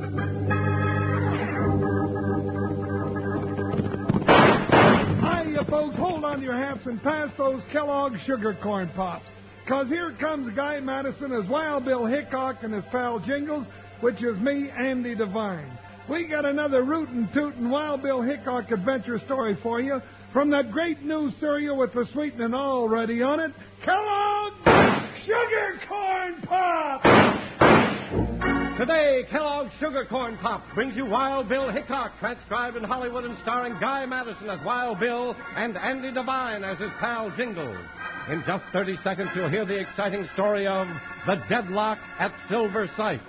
Hi, folks, hold on to your hats and pass those Kellogg sugar corn pops. Cause here comes Guy Madison as Wild Bill Hickok and his pal Jingles, which is me, Andy Devine. We got another rootin' tootin' Wild Bill Hickok adventure story for you from that great new cereal with the sweetening already on it, Kellogg's Sugar Corn Pop! Today, Kellogg's Sugar Corn Pop brings you Wild Bill Hickok, transcribed in Hollywood and starring Guy Madison as Wild Bill and Andy Devine as his pal Jingles. In just 30 seconds, you'll hear the exciting story of The Deadlock at Silver City.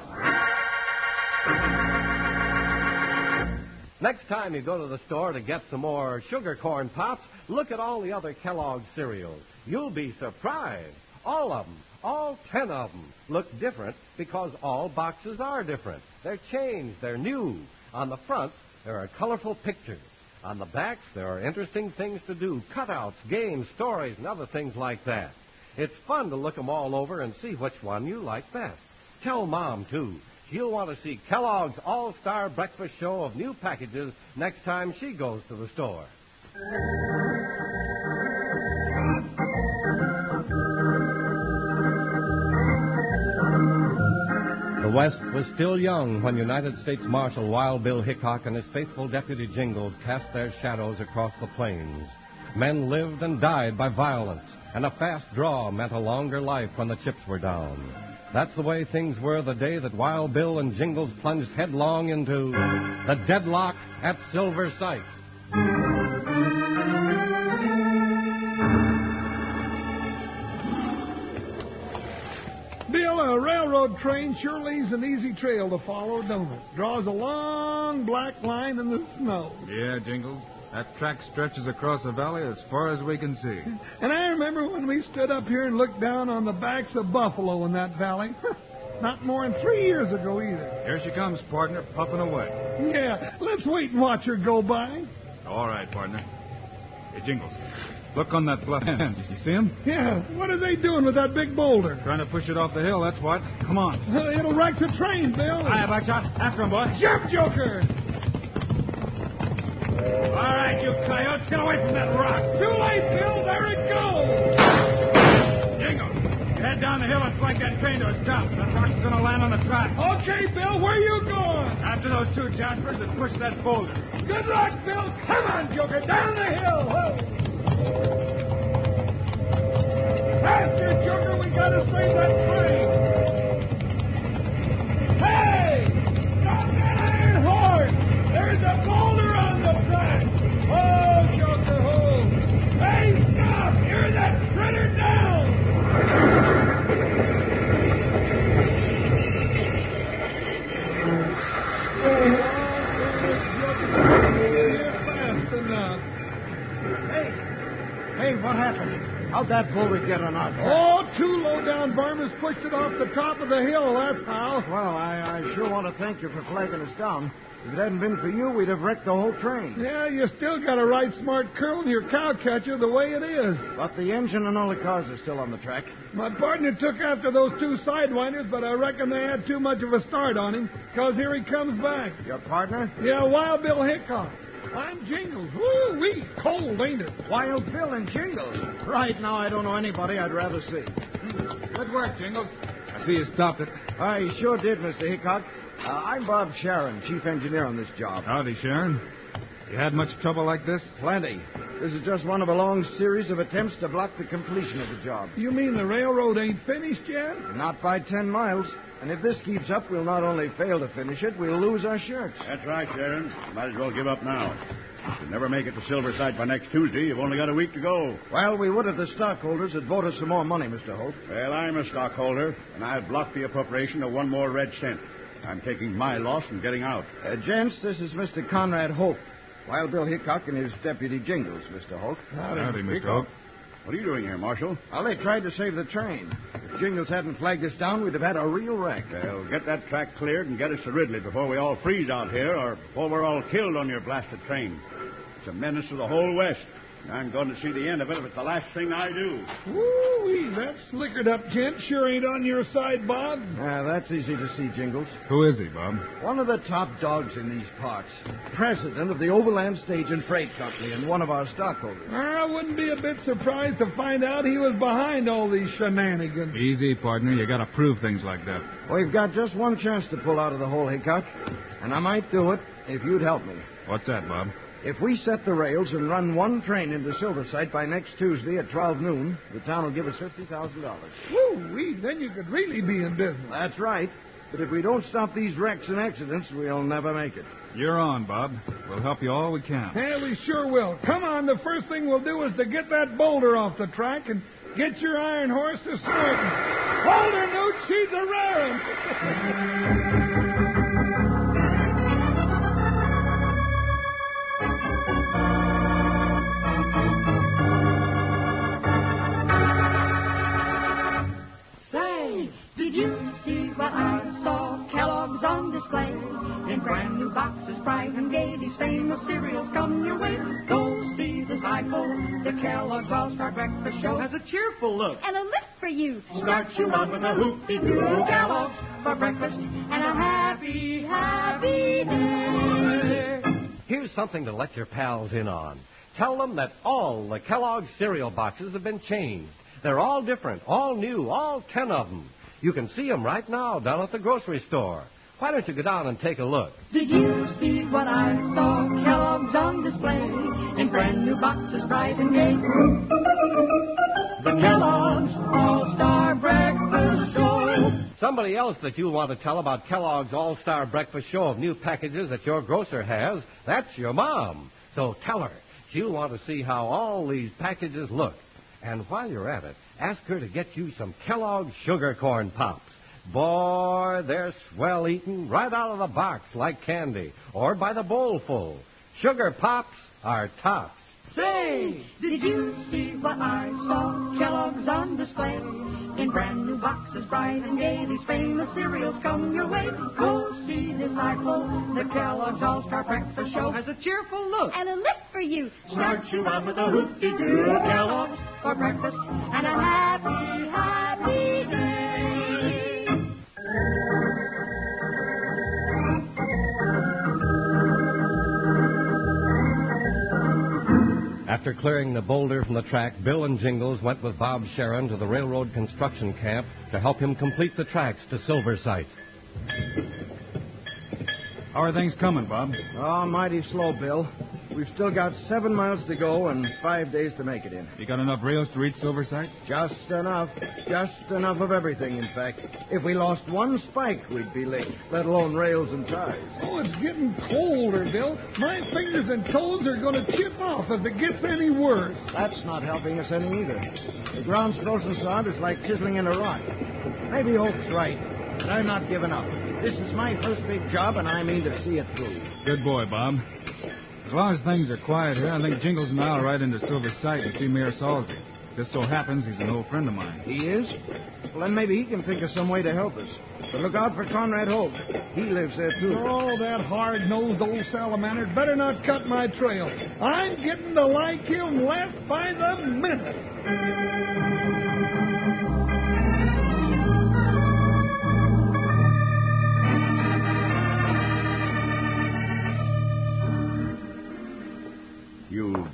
Next time you go to the store to get some more sugar corn pops, look at all the other Kellogg's cereals. You'll be surprised. All of them, all ten of them, look different because all boxes are different. They're changed, they're new. On the front, there are colorful pictures. On the backs, there are interesting things to do cutouts, games, stories, and other things like that. It's fun to look them all over and see which one you like best. Tell Mom, too. She'll want to see Kellogg's All Star Breakfast Show of new packages next time she goes to the store. The West was still young when United States Marshal Wild Bill Hickok and his faithful deputy Jingles cast their shadows across the plains. Men lived and died by violence, and a fast draw meant a longer life when the chips were down. That's the way things were the day that Wild Bill and Jingles plunged headlong into the deadlock at Silver City. Train sure leaves an easy trail to follow, don't it? Draws a long black line in the snow. Yeah, Jingles. That track stretches across the valley as far as we can see. And I remember when we stood up here and looked down on the backs of buffalo in that valley. Not more than three years ago either. Here she comes, partner, puffing away. Yeah, let's wait and watch her go by. All right, partner. Hey, Jingles. Look on that bluff end. You see him? Yeah, what are they doing with that big boulder? Trying to push it off the hill, that's what. Come on. It'll wreck the train, Bill. Hi, Buckshot. After him, boy. Jump, Joker! All right, you coyotes, get away from that rock. Too late, Bill. There it goes. Jingles, head down the hill and flank that train to a stop. That rock's going to land on the track. Okay, Bill, where you going? After those two Jaspers that push that boulder. Good luck, Bill. Come on, Joker, down the hill. Whoa. Faster, Joker. We gotta save that train. Hey! Stop that iron horse! There's a boulder on the track. Oh, Joker, oh! Hey, stop! Hear that critter down! Fast enough. Hey, hey, what happened? How'd that boulder get our track? Oh, two low-down varmints pushed it off the top of the hill, that's how. Well, I, I sure want to thank you for flagging us down. If it hadn't been for you, we'd have wrecked the whole train. Yeah, you still got a right smart curl in your cow catcher the way it is. But the engine and all the cars are still on the track. My partner took after those two sidewinders, but I reckon they had too much of a start on him, because here he comes back. Your partner? Yeah, Wild Bill Hickok. I'm Jingles. Woo wee, cold, ain't it? Wild Bill and Jingles. Right now, I don't know anybody I'd rather see. Good work, Jingles. I see you stopped it. I sure did, Mr. Hickok. Uh, I'm Bob Sharon, chief engineer on this job. Howdy, Sharon. You had much trouble like this? Plenty. This is just one of a long series of attempts to block the completion of the job. You mean the railroad ain't finished yet? Not by ten miles. And if this keeps up, we'll not only fail to finish it, we'll lose our shirts. That's right, Sharon. Might as well give up now. If you never make it to Silver City by next Tuesday, you've only got a week to go. Well, we would if the stockholders had voted some more money, Mr. Hope. Well, I'm a stockholder, and I've blocked the appropriation of one more red cent. I'm taking my loss and getting out. Uh, gents, this is Mr. Conrad Hope. Wild Bill Hickok and his deputy Jingles, Mr. Hope. Howdy, Mr. Hope. What are you doing here, Marshal? Well, they tried to save the train. If Jingles hadn't flagged us down, we'd have had a real wreck. Well, get that track cleared and get us to Ridley before we all freeze out here or before we're all killed on your blasted train. It's a menace to the whole West. I'm going to see the end of it if it's the last thing I do. Woo-wee, that slickered up gent sure ain't on your side, Bob. Ah, that's easy to see, Jingles. Who is he, Bob? One of the top dogs in these parts. President of the Overland Stage and Freight Company and one of our stockholders. I wouldn't be a bit surprised to find out he was behind all these shenanigans. Easy, partner. You gotta prove things like that. Well, we've got just one chance to pull out of the hole, Hickok. And I might do it if you'd help me. What's that, Bob? If we set the rails and run one train into Silver City by next Tuesday at 12 noon, the town will give us $50,000. Woo-wee, then you could really be in business. That's right. But if we don't stop these wrecks and accidents, we'll never make it. You're on, Bob. We'll help you all we can. Yeah, we sure will. Come on, the first thing we'll do is to get that boulder off the track and get your iron horse to snorting. Hold her, Newt, she's a raring. see what I saw? Kellogg's on display. In brand new boxes, bright and gay, these famous cereals come your way. Go see the cycle. The Kellogg's All-Star Breakfast Show has a cheerful look. And a lift for you. Start you out with a hoopty-doo Kellogg's for breakfast and a happy, happy day. Here's something to let your pals in on. Tell them that all the Kellogg's cereal boxes have been changed. They're all different, all new, all ten of them. You can see them right now down at the grocery store. Why don't you go down and take a look? Did you see what I saw? Kellogg's on display in brand new boxes, bright and gay. The Kellogg's All-Star Breakfast Show. Somebody else that you'll want to tell about Kellogg's All Star Breakfast Show of new packages that your grocer has, that's your mom. So tell her. She'll want to see how all these packages look. And while you're at it, ask her to get you some Kellogg's Sugar Corn Pops. Boy, they're swell eating right out of the box like candy or by the bowlful. Sugar Pops are tops. Say, did you see what I saw? Kellogg's on display in brand new boxes, bright and gay. These famous cereals come your way. Go see this eyeful. The Kellogg's All-Star Breakfast Show has a cheerful look. And a lift for you. Start you out with a hoopty-doo Kellogg's for breakfast and a happy, happy After clearing the boulder from the track, Bill and Jingles went with Bob Sharon to the railroad construction camp to help him complete the tracks to Silver City. How are things coming, Bob? Oh, mighty slow, Bill. We've still got seven miles to go and five days to make it in. You got enough rails to reach Silver City? Just enough. Just enough of everything, in fact. If we lost one spike, we'd be late, let alone rails and ties. Oh, it's getting colder, Bill. My fingers and toes are going to chip off if it gets any worse. That's not helping us any either. The ground's frozen solid is like chiseling in a rock. Maybe Hope's right, but I'm not giving up. This is my first big job, and I mean to see it through. Good boy, Bob. As long as things are quiet here, I think Jingles and I'll ride into Silver City and see Mayor Salsey. Just so happens he's an old friend of mine. He is? Well, then maybe he can think of some way to help us. But look out for Conrad Hoke. He lives there, too. Oh, that hard-nosed old salamander better not cut my trail. I'm getting to like him less by the minute.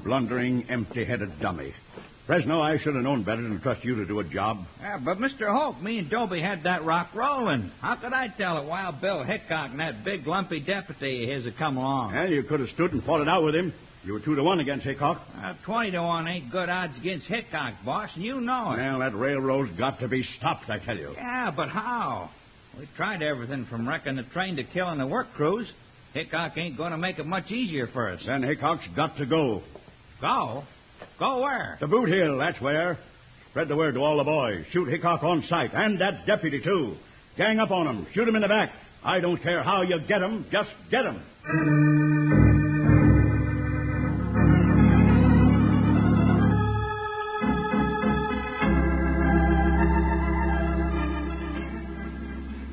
Blundering, empty-headed dummy. Fresno, I should have known better than to trust you to do a job. Yeah, but Mr. Hope, me and Dobie had that rock rolling. How could I tell it while Bill Hickok and that big lumpy deputy of his had come along? Well, you could have stood and fought it out with him. You were two to one against Hickok. Uh, Twenty to one ain't good odds against Hickok, boss, and you know it. Well, that railroad's got to be stopped, I tell you. Yeah, but how? We tried everything from wrecking the train to killing the work crews. Hickok ain't going to make it much easier for us. Then Hickok's got to go. Go? Go where? To Boot Hill, that's where. Spread the word to all the boys. Shoot Hickok on sight, and that deputy, too. Gang up on him. Shoot him in the back. I don't care how you get him. Just get him.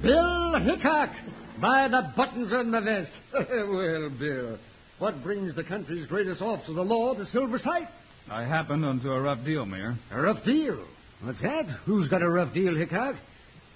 Bill Hickok, by the buttons on my vest. well, Bill, what brings the country's greatest officer of the law to Silver City? I happened onto a rough deal, Mayor. A rough deal? What's that? Who's got a rough deal, Hickok?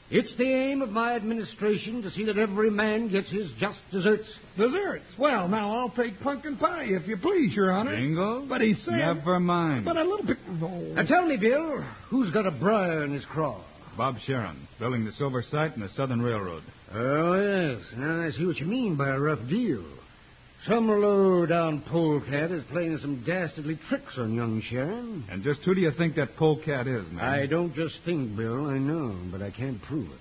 It's the aim of my administration to see that every man gets his just deserts. Desserts. Well, now I'll take pumpkin pie, if you please, Your Honor. Jingle? But he said. Never mind. But a little bit. Oh. Now tell me, Bill, who's got a briar in his craw? Bob Sharon, building the Silver City and the Southern Railroad. Oh, yes. Now I see what you mean by a rough deal. Some low-down polecat is playing some dastardly tricks on young Sharon. And just who do you think that polecat is, man? I don't just think, Bill. I know, but I can't prove it.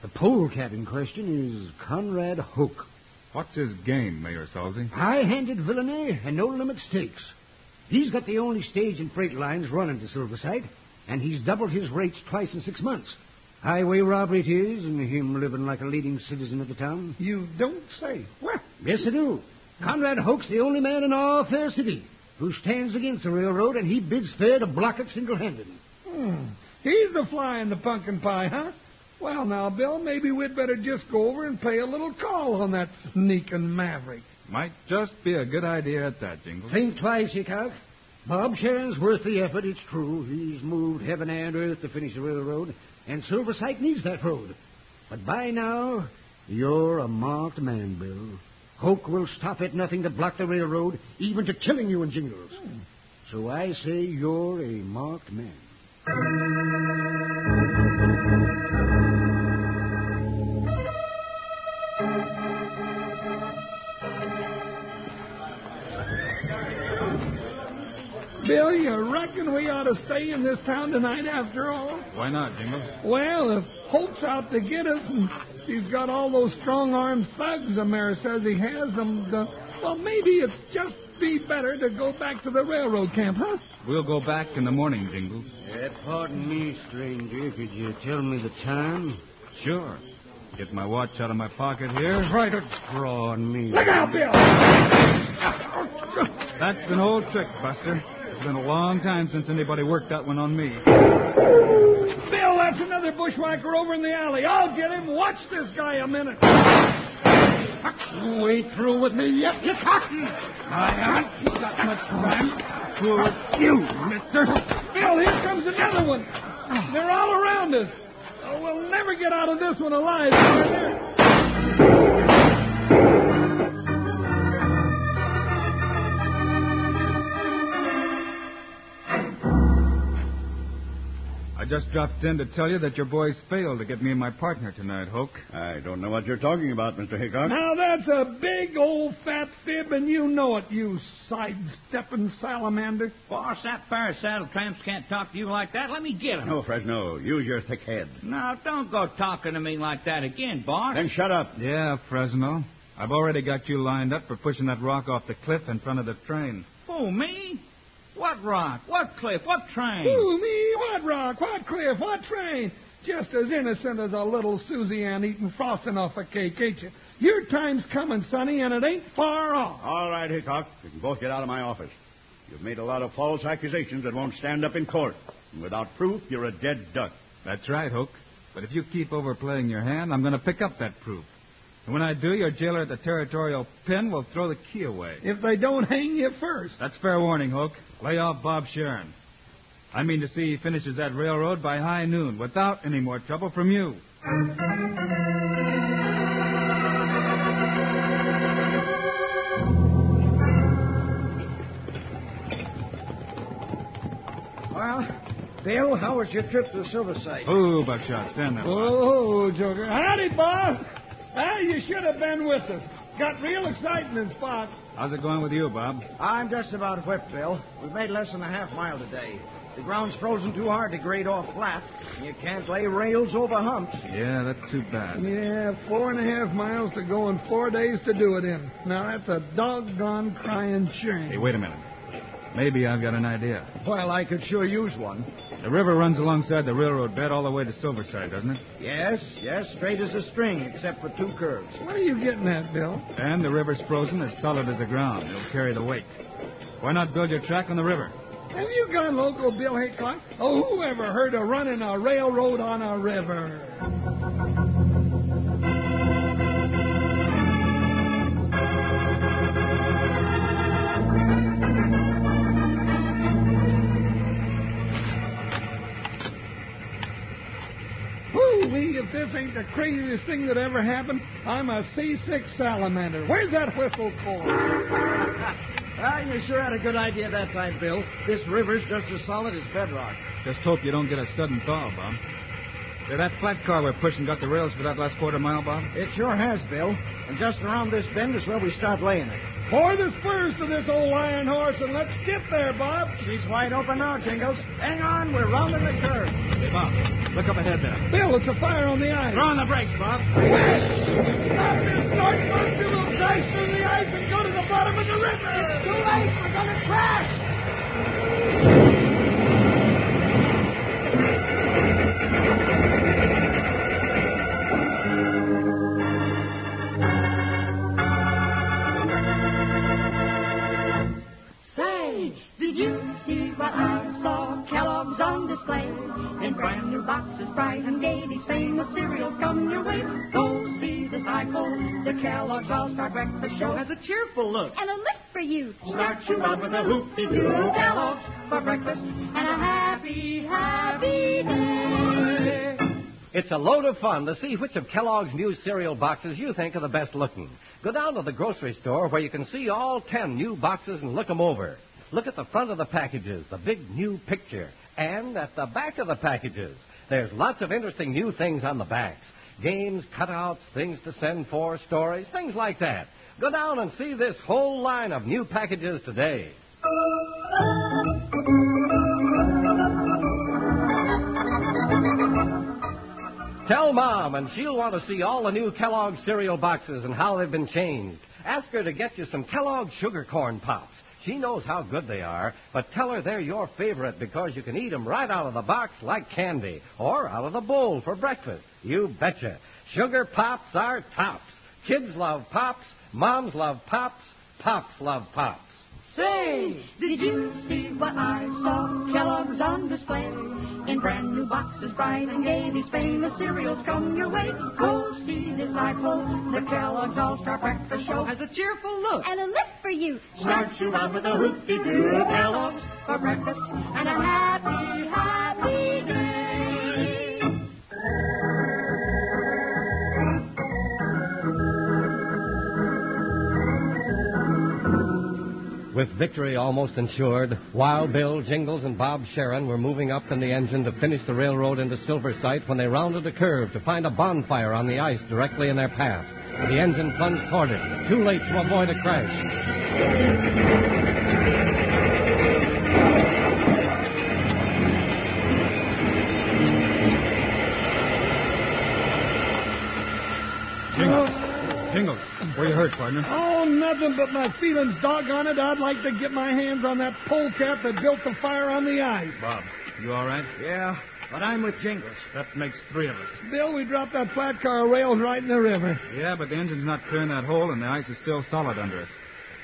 The polecat in question is Conrad Hoke. What's his game, Mayor Salsey? High-handed villainy and no-limit stakes. He's got the only stage and freight lines running to Silver City, and he's doubled his rates twice in six months. Highway robbery it is, and him living like a leading citizen of the town. You don't say. Well, Yes, I do. Conrad Hoke's the only man in all Fair City who stands against the railroad, and he bids fair to block it single-handed. hmm. he's the fly in the pumpkin pie, huh? Well, now, Bill, maybe we'd better just go over and pay a little call on that sneaking maverick. Might just be a good idea at that, Jingle. Think twice, Hickok. Bob Sharon's worth the effort, it's true. He's moved heaven and earth to finish the railroad, and Silver City needs that road. But by now, you're a marked man, Bill. Hoke will stop at nothing to block the railroad, even to killing you in Jingles. Hmm. So I say you're a marked man. Bill, you reckon we ought to stay in this town tonight after all? Why not, Jingles? Well, if Hoke's out to get us and he's got all those strong-armed thugs the mayor says he has them, the, well, maybe it's just be better to go back to the railroad camp, huh? We'll go back in the morning, Jingle. Uh, pardon me, stranger. Could you tell me the time? Sure. Get my watch out of my pocket here. Try to draw on me. Look out, Bill! That's an old trick, Buster. It's been a long time since anybody worked that one on me. Bill, that's another bushwhacker over in the alley. I'll get him. Watch this guy a minute. You ain't through with me yet, you cocky. I ain't got much time. Who are you, mister? Bill, here comes another one. They're all around us. Oh, we'll never get out of this one alive. Just dropped in to tell you that your boys failed to get me and my partner tonight, Hoke. I don't know what you're talking about, Mr. Hickok. Now that's a big old fat fib, and you know it, you sidestepping salamander. Boss, that pair of saddle tramps can't talk to you like that. Let me get 'em. No, Fresno, use your thick head. Now, don't go talking to me like that again, boss. Then shut up. Yeah, Fresno. I've already got you lined up for pushing that rock off the cliff in front of the train. Who, me? What rock? What cliff? What train? Ooh, me, what rock, what cliff, what train? Just as innocent as a little Susie Ann eating frosting off a cake, ain't you? Your time's coming, Sonny, and it ain't far off. All right, Hickok. You can both get out of my office. You've made a lot of false accusations that won't stand up in court. And without proof, you're a dead duck. That's right, Hoke. But if you keep overplaying your hand, I'm going to pick up that proof. And when I do, your jailer at the territorial pen will throw the key away. If they don't hang you first. That's fair warning, Hoke. Lay off Bob Sharon. I mean to see he finishes that railroad by high noon without any more trouble from you. Well, Bill, how was your trip to Silver City? Oh, Buckshot, stand there. Oh, Joker. Howdy, boss. Ah, you should have been with us. Got real exciting in spots. How's it going with you, Bob? I'm just about whipped, Bill. We've made less than a half mile today. The ground's frozen too hard to grade off flat. And you can't lay rails over humps. Yeah, that's too bad. Yeah, four and a half miles to go and four days to do it in. Now, that's a doggone crying shame. Hey, wait a minute. Maybe I've got an idea. Well, I could sure use one. The river runs alongside the railroad bed all the way to Silver City, doesn't it? Yes, yes, straight as a string, except for two curves. What are you getting at, Bill? And the river's frozen as solid as the ground. It'll carry the weight. Why not build your track on the river? Have you gone local, Bill Hickok? Oh, who ever heard of running a railroad on a river? Craziest thing that ever happened? I'm a seasick salamander. Where's that whistle for? Ah, you sure had a good idea that time, Bill. This river's just as solid as bedrock. Just hope you don't get a sudden thaw, Bob. Say, that flat car we're pushing got the rails for that last quarter mile, Bob? It sure has, Bill. And just around this bend is where we start laying it. Pour the spurs to this old iron horse and let's get there, Bob. She's wide open now, Jingles. Hang on, we're rounding the curve. Hey, Bob, look up ahead there. Bill, it's a fire on the ice. Throw on the brakes, Bob. Stop this snort monster will crash through the ice and go to the bottom of the river. It's too late. We're going to crash. See what I saw? Kellogg's on display in brand new boxes, bright and gay. These famous cereals come your way. Go see the cycle. The Kellogg's All-Star Breakfast Show has a cheerful look. And a lift for you. Start you out with a hoopty-doo Kellogg's for breakfast and a happy, happy day. It's a load of fun to see which of Kellogg's new cereal boxes you think are the best looking. Go down to the grocery store where you can see all ten new boxes and look them over. Look at the front of the packages, the big new picture, and at the back of the packages. There's lots of interesting new things on the backs. Games, cutouts, things to send for, stories, things like that. Go down and see this whole line of new packages today. Tell Mom, and she'll want to see all the new Kellogg cereal boxes and how they've been changed. Ask her to get you some Kellogg sugar corn pops. She knows how good they are, but tell her they're your favorite because you can eat 'em right out of the box like candy or out of the bowl for breakfast. You betcha. Sugar pops are tops. Kids love pops. Moms love pops. Pops love pops. Say, did you see what I saw? Kellogg's on display in brand new boxes, bright and gay. These famous cereals come your way. Go see this cycle. The Kellogg's All-Star Breakfast Show has a cheerful look. And a lift for you. Start you out with a hoopty-doo Kellogg's for breakfast and a happy, happy With victory almost ensured, Wild Bill, Jingles, and Bob Sharon were moving up in the engine to finish the railroad into Silver City when they rounded a curve to find a bonfire on the ice directly in their path. The engine plunged toward it, too late to avoid a crash. Jingles. Jingles. Where you hurt, partner? Oh, nothing but my feelings. Doggone it, I'd like to get my hands on that polecat that built the fire on the ice. Bob, you all right? Yeah, but I'm with Jingles. That makes three of us. Bill, we dropped that flat car rails right in the river. Yeah, but the engine's not clearing that hole, and the ice is still solid under us.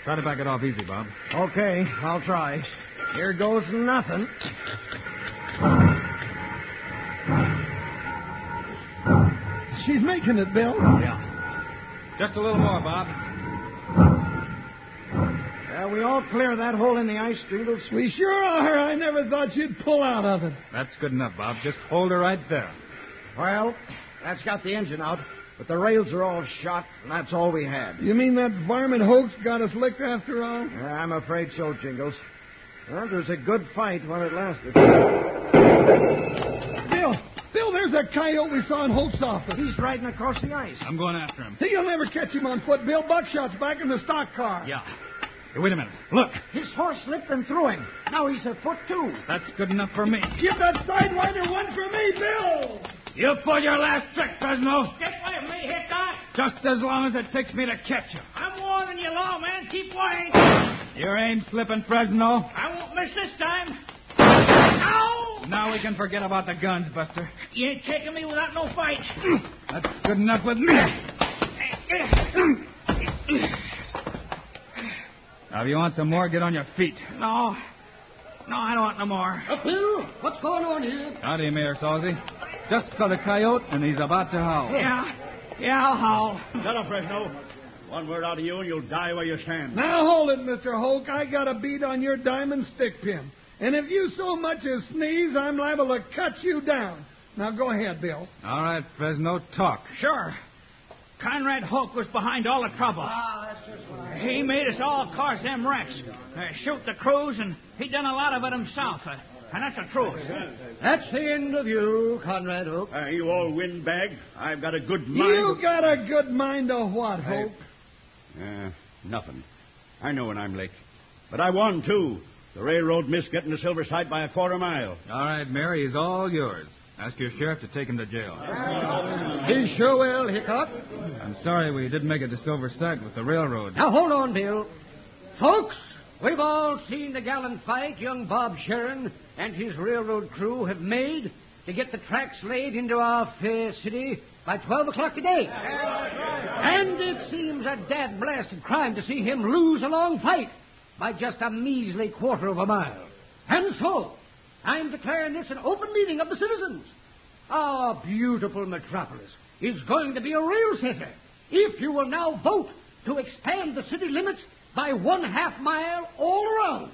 Try to back it off easy, Bob. Okay, I'll try. Here goes nothing. She's making it, Bill. Yeah. Just a little more, Bob. Yeah, we all clear of that hole in the ice, Jingles. We sure are. I never thought you'd pull out of it. That's good enough, Bob. Just hold her right there. Well, that's got the engine out, but the rails are all shot, and that's all we had. You mean that varmint Hoke's got us licked after all? Yeah, I'm afraid so, Jingles. Well, it was a good fight while it lasted. Bill, Bill, there's that coyote we saw in Hoke's office. He's riding across the ice. I'm going after him. You'll never catch him on foot, Bill. Buckshot's back in the stock car. Yeah. Hey, wait a minute. Look. His horse slipped and threw him. Now he's a foot too. That's good enough for me. Give that sidewinder one for me, Bill. You pull your last trick, Fresno. Get away from me, Hickok! Just as long as it takes me to catch you. I'm warning you, lawman. Keep away. Your aim slipping, Fresno. I won't miss this time. Ow! Now we can forget about the guns, Buster. You ain't taking me without no fight. That's good enough with me. Now, if you want some more, get on your feet. No. No, I don't want no more. Bill, what's going on here? Howdy, Mayor Salsy. Just got a coyote, and he's about to howl. Yeah. Yeah, I'll howl. Shut up, Fresno. One word out of you, and you'll die where you stand. Now hold it, Mr. Hoke. I got a beat on your diamond stick pin. And if you so much as sneeze, I'm liable to cut you down. Now go ahead, Bill. All right, Fresno, talk. Sure. Conrad Hoke was behind all the trouble. He made us all cause them wrecks, uh, shoot the crews, and he done a lot of it himself. Uh, and that's the truth. That's the end of you, Conrad Hope. Uh, you all windbag. I've got a good mind. You got a good mind of what, Hope? Uh, nothing. I know when I'm late. But I won, too. The railroad missed getting to Silver City by a quarter mile. All right, Mary, he's all yours. Ask your sheriff to take him to jail. He sure will, Hickok. I'm sorry we didn't make it to Silver City with the railroad. Now, hold on, Bill. Folks, we've all seen the gallant fight young Bob Sharon and his railroad crew have made to get the tracks laid into our fair city by 12 o'clock today. And it seems a dad blasted crime to see him lose a long fight by just a measly quarter of a mile. And so, I'm declaring this an open meeting of the citizens. Our beautiful metropolis is going to be a rail center if you will now vote to expand the city limits by one half mile all around.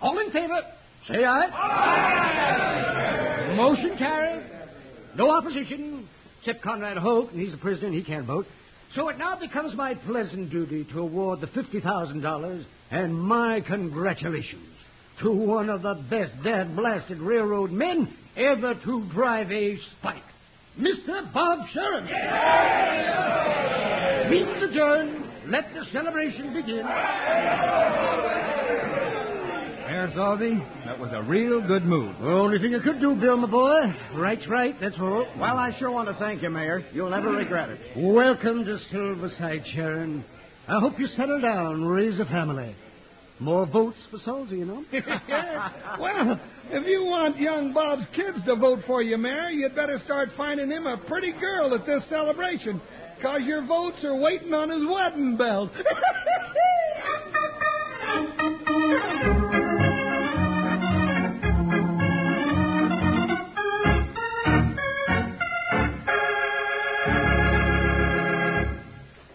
All in favor, say aye. aye. Motion carried. No opposition, except Conrad Hope, and he's the president, he can't vote. So it now becomes my pleasant duty to award the $50,000 and my congratulations to one of the best dad blasted railroad men ever to drive a spike, Mr. Bob Sharon. Meeting's adjourned. Let the celebration begin. Mayor Salzy, that was a real good move. The only thing you could do, Bill, my boy. Right's right, that's all. Well, I sure want to thank you, Mayor. You'll never regret it. Welcome to Silver City, Sharon. I hope you settle down, raise a family. More votes for Salzy, you know. well, if you want young Bob's kids to vote for you, Mayor, you'd better start finding him a pretty girl at this celebration, because your votes are waiting on his wedding belt.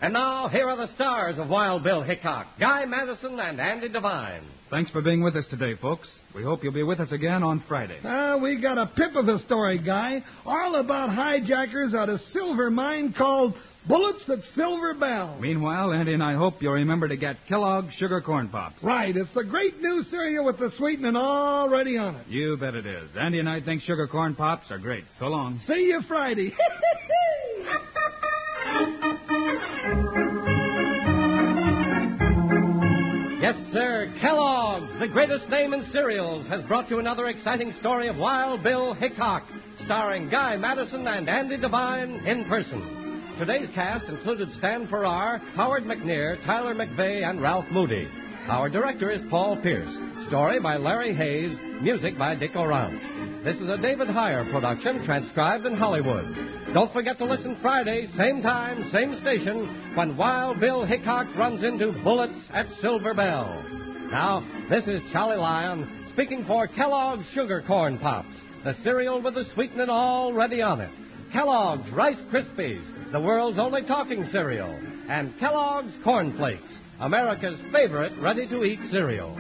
And now, here are the stars of Wild Bill Hickok Guy Madison and Andy Devine. Thanks for being with us today, folks. We hope you'll be with us again on Friday. Ah, we got a pip of a story, Guy, all about hijackers at a silver mine called Bullets at Silver Bell. Meanwhile, Andy and I hope you'll remember to get Kellogg's Sugar Corn Pops. Right, it's the great new cereal with the sweetening already on it. You bet it is. Andy and I think Sugar Corn Pops are great. So long. See you Friday. Yes, sir. Kellogg's, the greatest name in cereals, has brought you another exciting story of Wild Bill Hickok, starring Guy Madison and Andy Devine in person. Today's cast included Stan Farrar, Howard McNear, Tyler McVey, and Ralph Moody. Our director is Paul Pierce. Story by Larry Hayes. Music by Dick Aurandt. This is a David Heyer production transcribed in Hollywood. Don't forget to listen Friday, same time, same station, when Wild Bill Hickok runs into Bullets at Silver Bell. Now, this is Charlie Lyon speaking for Kellogg's Sugar Corn Pops, the cereal with the sweetening already on it. Kellogg's Rice Krispies, the world's only talking cereal, and Kellogg's Corn Flakes, America's favorite ready to eat cereal.